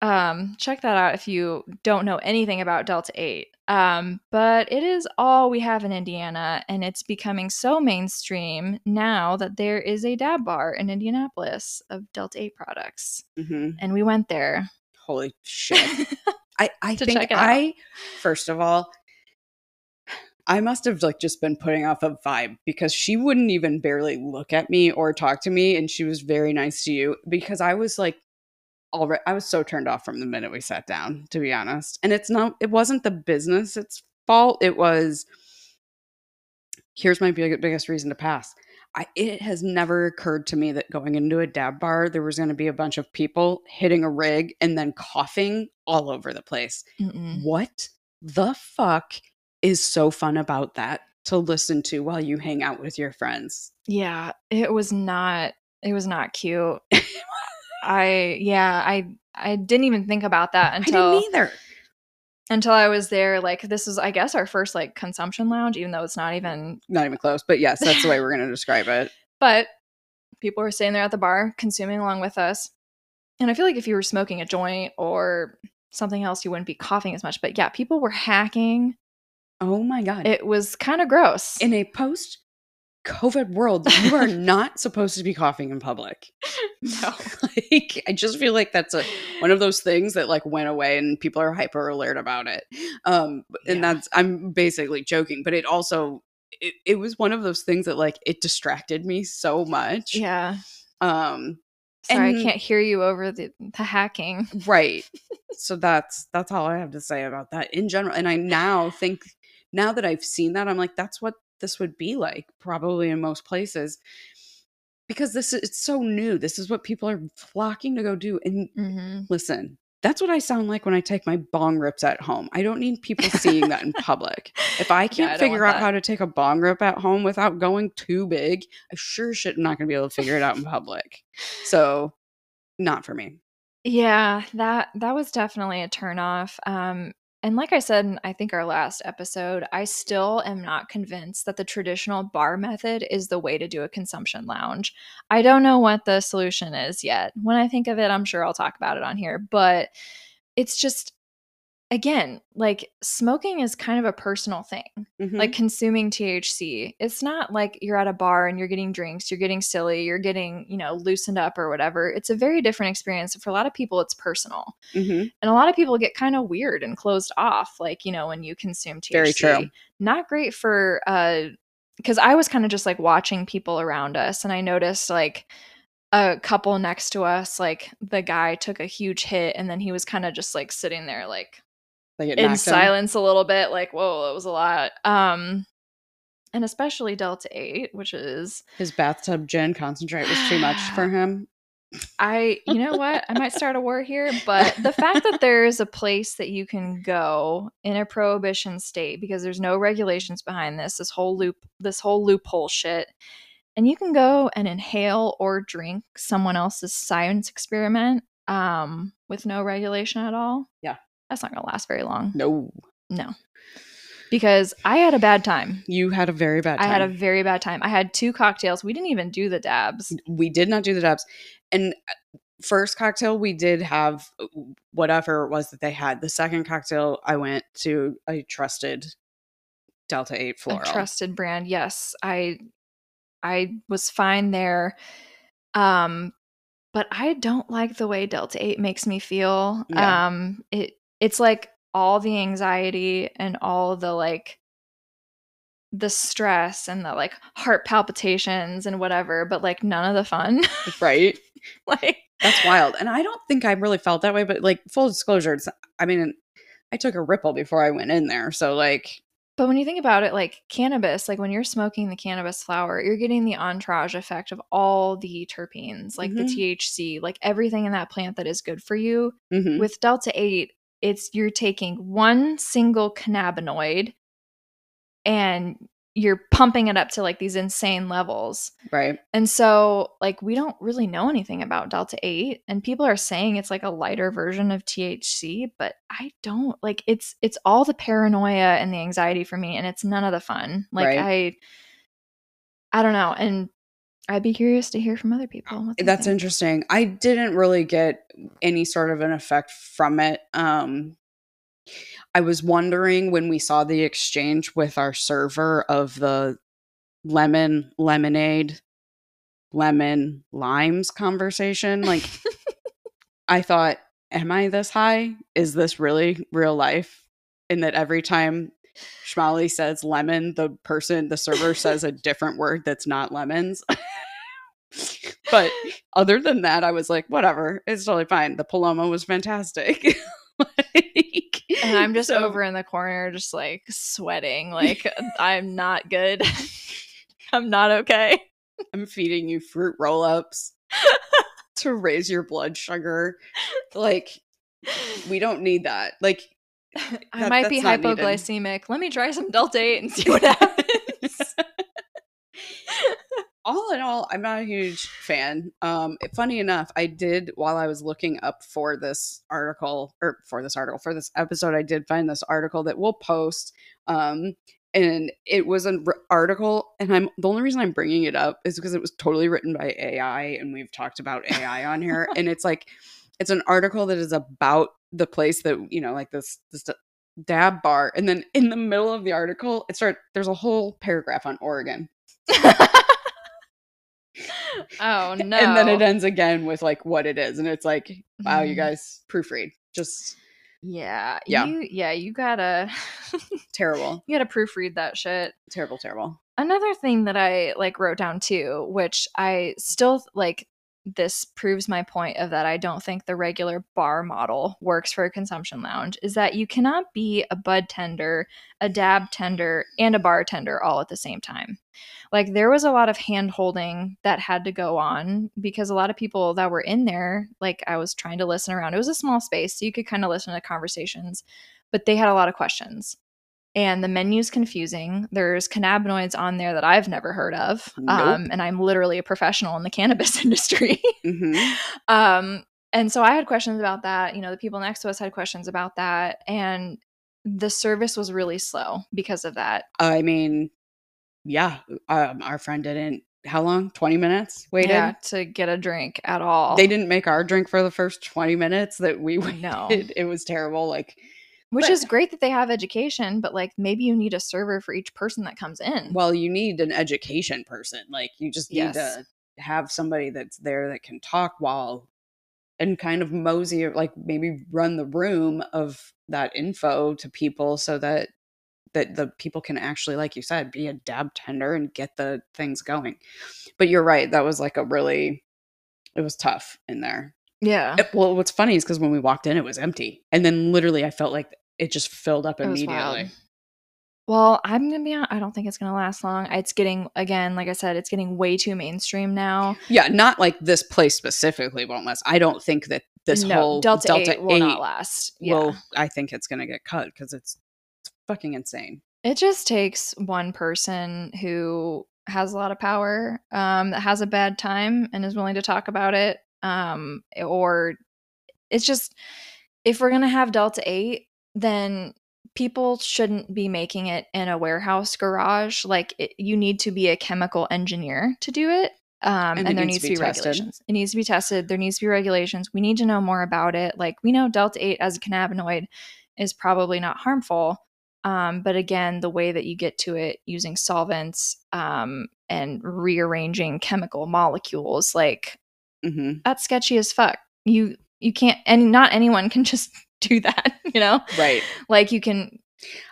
S1: um check that out if you don't know anything about delta 8 um but it is all we have in indiana and it's becoming so mainstream now that there is a dab bar in indianapolis of delta 8 products
S2: hmm
S1: and we went there
S2: Holy shit. I, I think
S1: check it out.
S2: I, first of all, I must have like just been putting off a vibe because she wouldn't even barely look at me or talk to me, and she was very nice to you because I was like, already, I was so turned off from the minute we sat down, to be honest. And it's not, it wasn't the business its fault. It was. Here's my big, biggest reason to pass. I, it has never occurred to me that going into a dab bar, there was going to be a bunch of people hitting a rig and then coughing all over the place.
S1: Mm-mm.
S2: What the fuck is so fun about that to listen to while you hang out with your friends?
S1: yeah it was not it was not cute i yeah i i didn't even think about that
S2: I
S1: until
S2: didn't either.
S1: until i was there like this was i guess our first like consumption lounge even though it's not even
S2: Not even close, but yes, that's the way we're going to describe it.
S1: But people were sitting there at the bar consuming along with us. And I feel like if you were smoking a joint or something else, you wouldn't be coughing as much. But yeah, people were hacking.
S2: Oh my God.
S1: It was kind of gross.
S2: in a post COVID world, you are not supposed to be coughing in public.
S1: no.
S2: like I just feel like that's a one of those things that like went away and people are hyper alert about it. Um and
S1: Yeah.
S2: that's I'm basically joking, but it also it, it was one of those things that like it distracted me so much.
S1: Yeah.
S2: Um
S1: Sorry,
S2: And-
S1: I can't hear you over the, the hacking.
S2: right. so that's that's all I have to say about that in general. And I now think now that I've seen that, I'm like, that's what this would be like, probably in most places. Because this is it's so new. This is what people are flocking to go do. And
S1: Mm-hmm.
S2: listen, that's what I sound like when I take my bong rips at home. I don't need people seeing that in public. If I can't
S1: I
S2: figure out
S1: that.
S2: how to take a bong rip at home without going too big, I sure shit am not going to be able to figure it out in public. So, not for me.
S1: Yeah, that that was definitely a turnoff. Um, and like I said, I think our last episode, I still am not convinced that the traditional bar method is the way to do a consumption lounge. I don't know what the solution is yet. When I think of it, I'm sure I'll talk about it on here. But it's just, again, like smoking is kind of a personal thing
S2: Mhm.
S1: like consuming THC. It's not like you're at a bar and you're getting drinks, you're getting silly, you're getting, you know, loosened up or whatever. It's a very different experience. For a lot of people, it's personal.
S2: Mhm.
S1: And a lot of people get kind of weird and closed off, like, you know, when you consume THC.
S2: Very true.
S1: Not great for, uh, because I was kind of just like watching people around us and I noticed like a couple next to us, like the guy took a huge hit and then he was kind of just like sitting there, like,
S2: Like it
S1: in silence a little bit like whoa it was a lot um and especially delta 8 which is
S2: His bathtub gin concentrate was too much for him.
S1: i you know what i might start a war here but the fact that there is a place that you can go in a prohibition state because there's no regulations behind this this whole loop this whole loophole shit and you can go and inhale or drink someone else's science experiment um with no regulation at all
S2: Yeah.
S1: That's not gonna last very long
S2: No.
S1: no because I had a bad time.
S2: You had a very bad
S1: I had a very bad time. I had two cocktails. We didn't even do the dabs.
S2: we did not do the dabs. And uh, first cocktail we did have uh, whatever it was that they had. The second cocktail I went to a trusted Delta 8 floral.
S1: A trusted brand. Yes. I I was fine there. Um but I don't like the way Delta 8 makes me feel. Um it it's like all the anxiety and all the like the stress and the like heart palpitations and whatever, but like none of the fun.
S2: right?
S1: like
S2: That's wild. And I don't think I really felt that way, but like full disclosure, it's I mean, I took a ripple before I went in there. So like
S1: But when you think about it, like cannabis, like when you're smoking the cannabis flower, you're getting the entourage effect of all the terpenes, like
S2: Mhm.
S1: the THC, like everything in that plant that is good for you.
S2: mhm.
S1: With Delta 8, it's you're taking one single cannabinoid and you're pumping it up to like these insane levels.
S2: right.
S1: And so, like, we don't really know anything about Delta 8, and people are saying it's like a lighter version of THC, but I don't like it's it's all the paranoia and the anxiety for me, and it's none of the fun. Like,
S2: Right.
S1: I I don't know. And I'd be curious to hear from other people.
S2: That's
S1: think.
S2: interesting. I didn't really get any sort of an effect from it. Um I was wondering when we saw the exchange with our server of the lemon lemonade lemon limes conversation like I thought am I this high? Is this really real life? And that every time Schmally says lemon, the person, the server says a different word that's not lemons. but other than that, I was like, whatever, it's totally fine. The Paloma was fantastic. Like,
S1: and I'm just
S2: so-
S1: over in the corner, just like sweating. Like, I'm not good. I'm not okay.
S2: I'm feeding you fruit roll ups to raise your blood sugar. Like, we don't need that. Like,
S1: I might be
S2: not needed.
S1: hypoglycemic. Let me try some Delta 8 and see what happens.
S2: All in all, I'm not a huge fan. Um, funny enough, I did while I was looking up for this article or for this article for this episode, I did find this article that we'll post. Um, and it was an r- article, and I'm the only reason I'm bringing it up is because it was totally written by AI, and we've talked about AI on here, and it's like it's an article that is about the place that you know, like this this dab bar, and then in the middle of the article, it start there's a whole paragraph on Oregon.
S1: oh no!
S2: And then it ends again with like what it is. And it's like, wow, you
S1: Mhm.
S2: guys proofread. Just
S1: yeah,
S2: Yeah.
S1: you yeah you gotta
S2: terrible.
S1: you gotta proofread that shit.
S2: Terrible, terrible.
S1: Another thing that I like wrote down too, which I still like. This proves my point of that I don't think the regular bar model works for a consumption lounge. Is that you cannot be a bud tender, a dab tender, and a bartender all at the same time. like there was a lot of hand holding that had to go on because a lot of people that were in there like i was trying to listen around it was a small space so you could kind of listen to conversations but they had a lot of questions and the menu's confusing there's cannabinoids on there that i've never heard of
S2: Nope.
S1: um, and i'm literally a professional in the cannabis industry
S2: hmm
S1: um, and so I had questions about that. You know, the people next to us had questions about that. And the service was really slow because of that.
S2: I mean, yeah, um, our friend didn't. How long? Twenty minutes waited.
S1: Yeah, to get a drink at all.
S2: They didn't make our drink for the first twenty minutes that we waited.
S1: No.
S2: It was terrible. Like,
S1: Which
S2: but-
S1: is great that they have education, but like maybe you need a server for each person that comes in.
S2: well, you need an education person. Like, you just need
S1: Yes.
S2: to have somebody that's there that can talk while and kind of mosey like maybe run the room of that info to people so that that the people can actually like you said be a dab tender and get the things going but you're right that was like a really it was tough in there
S1: yeah.
S2: It- well what's funny is because when we walked in it was empty and then literally i felt like it just filled up immediately.
S1: Well, I'm gonna be honest, I don't think it's gonna last long. It's getting again, like I said, it's getting way too mainstream now.
S2: yeah not like this place specifically won't last i don't think that this
S1: no,
S2: whole
S1: Delta,
S2: delta,
S1: 8 will not last. Yeah.
S2: will i think it's gonna get cut because it's it's fucking insane
S1: It just takes one person who has a lot of power, um, that has a bad time and is willing to talk about it. Um, or it's just if we're gonna have Delta 8, then people shouldn't be making it in a warehouse garage. Like it, you need to be a chemical engineer to do it. Um,
S2: And
S1: and, there
S2: needs
S1: needs
S2: to be tested.
S1: regulations. It needs to be tested. There needs to be regulations. We need to know more about it. Like we know delta eight as a cannabinoid is probably not harmful. Um, but again, the way that you get to it using solvents um, and rearranging chemical molecules, like
S2: hmm
S1: that's sketchy as fuck. You you can't, and not anyone can just do that. You know,
S2: Right.
S1: like you can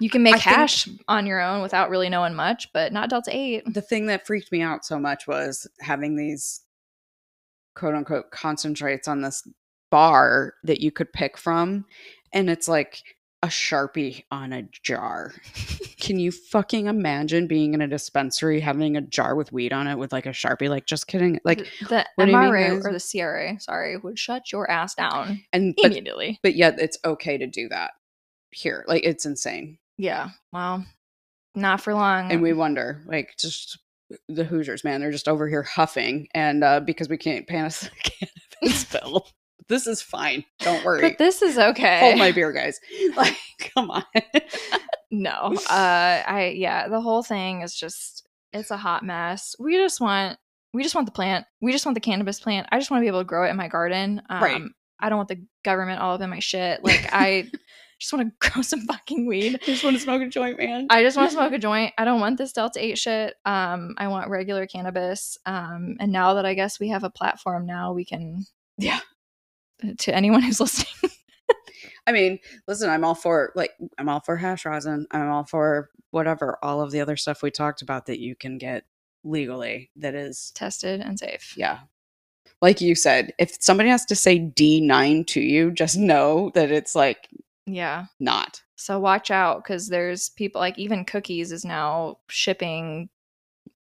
S1: you can make
S2: I
S1: hash on your own without really knowing much, but not delta eight.
S2: The thing that freaked me out so much was having these quote unquote concentrates on this bar that you could pick from. And it's like a Sharpie on a jar. Can you fucking imagine being in a dispensary having a jar with weed on it with like a Sharpie? Like, just kidding. Like,
S1: the, the
S2: what do you mean,
S1: MRA or the CRA, sorry, would shut your ass down
S2: and but,
S1: immediately.
S2: but yet it's okay to do that here. Like, it's insane.
S1: Yeah, well, not for long.
S2: and we wonder like just the hoosiers man they're just over here huffing and uh because we can't us a cannabis bill this is fine don't worry
S1: but this is okay.
S2: hold my beer guys like come on
S1: no, uh, I yeah, the whole thing is just it's a hot mess. We just want we just want the plant. We just want the cannabis plant. I just want to be able to grow it in my garden. Um,
S2: Right.
S1: I don't want the government all up in my shit. Like I just want to grow some fucking weed.
S2: I just want to smoke a joint man
S1: I just want to smoke a joint. I don't want this Delta 8 shit. Um, I want regular cannabis. Um, and now that I guess we have a platform now, we can,
S2: Yeah.
S1: To anyone who's listening,
S2: i mean listen i'm all for like i'm all for hash rosin i'm all for whatever all of the other stuff we talked about that you can get legally that is
S1: tested and safe.
S2: yeah like you said if somebody has to say d9 to you just know that it's like
S1: Yeah.
S2: not
S1: So watch out because there's people like even cookies is now shipping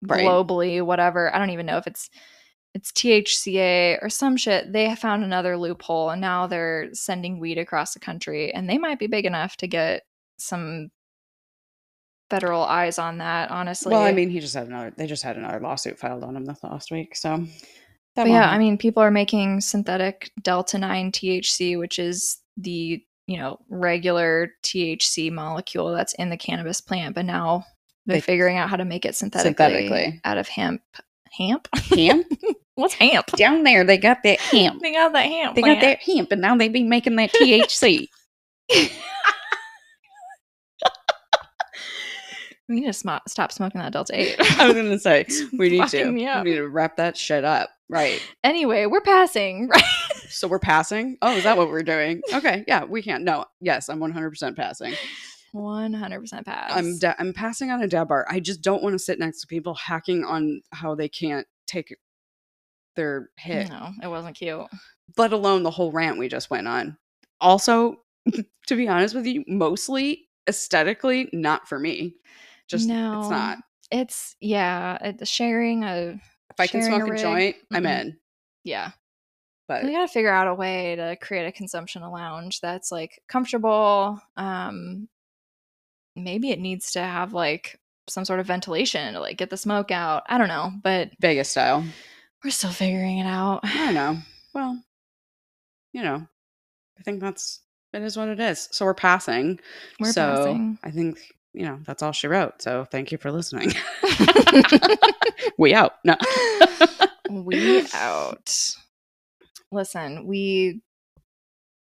S2: Right.
S1: globally, whatever. I don't even know if it's it's THCA or some shit. They have found another loophole and now they're sending weed across the country and they might be big enough to get some federal eyes on that, honestly.
S2: Well, I mean, he just had another. They just had another lawsuit filed on him this last week. So,
S1: yeah, I mean, people are making synthetic delta 9 THC, which is the, you know, regular THC molecule that's in the cannabis plant, but now they're
S2: They-
S1: figuring out how to make it synthetically,
S2: Synthetically.
S1: out of hemp. Hemp?
S2: hemp
S1: What's hemp?
S2: down there, they got that hemp.
S1: They got that hemp.
S2: They
S1: plant.
S2: got that hemp, and now they be making that THC.
S1: We need to sm- stop smoking that Delta 8.
S2: I was gonna say we need to. We need to wrap that shit up. Right.
S1: anyway, we're passing, right?
S2: So we're passing. Oh, is that what we're doing? Okay. Yeah, we can't. No. Yes, I'm 100 percent passing.
S1: 100% pass.
S2: I'm da- I'm passing on a dab bar. I just don't want to sit next to people hacking on how they can't take their hit.
S1: No, it wasn't cute.
S2: let alone the whole rant we just went on. Also, to be honest with you, mostly aesthetically, not for me. Just
S1: No.
S2: it's not.
S1: It's, yeah, it, sharing a,
S2: If I can
S1: a
S2: smoke a,
S1: rig,
S2: joint, I'm in.
S1: yeah.
S2: But
S1: we gotta figure out a way to create a consumption lounge that's like comfortable um maybe it needs to have like some sort of ventilation to like get the smoke out i don't know but
S2: Vegas style.
S1: we're still figuring it out
S2: I don't know. Well, you know, I think that's it is what it is. So we're passing.
S1: we're
S2: so
S1: passing
S2: I think you know that's all she wrote. So thank you for listening. we out. No.
S1: we out listen we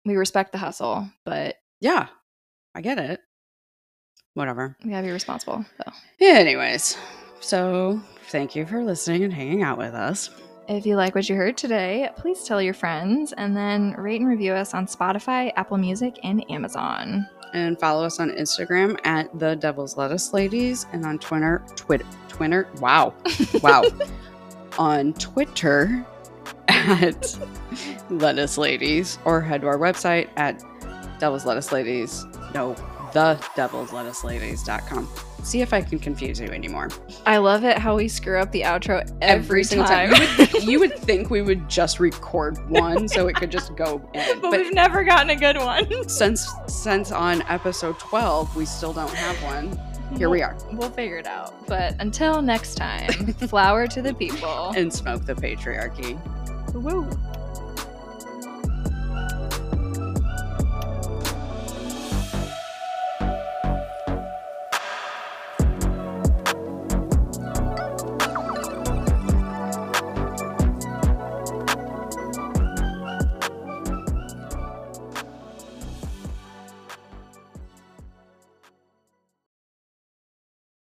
S1: we respect the hustle but
S2: Yeah, I get it. Whatever.
S1: we gotta be responsible so
S2: Anyways, so thank you for listening and hanging out with us.
S1: if you like what you heard today please tell your friends and then rate and review us on spotify apple music and amazon
S2: And follow us on Instagram at the Devil's Lettuce Ladies and on Twitter, Twitter, Twitter, wow, wow, on Twitter at Lettuce Ladies or head to our website at Devil's Lettuce Ladies. No, the Devil's Lettuce Ladies.com. See if I can confuse you anymore.
S1: I love it how we screw up the outro every,
S2: single
S1: time.
S2: You would, you would think we would just record one so it could just go in.
S1: but, we've never gotten a good one.
S2: since since on episode 12 we still don't have one here we are
S1: We'll figure it out. But until next time, flower to the people.
S2: and smoke the patriarchy
S1: Woo.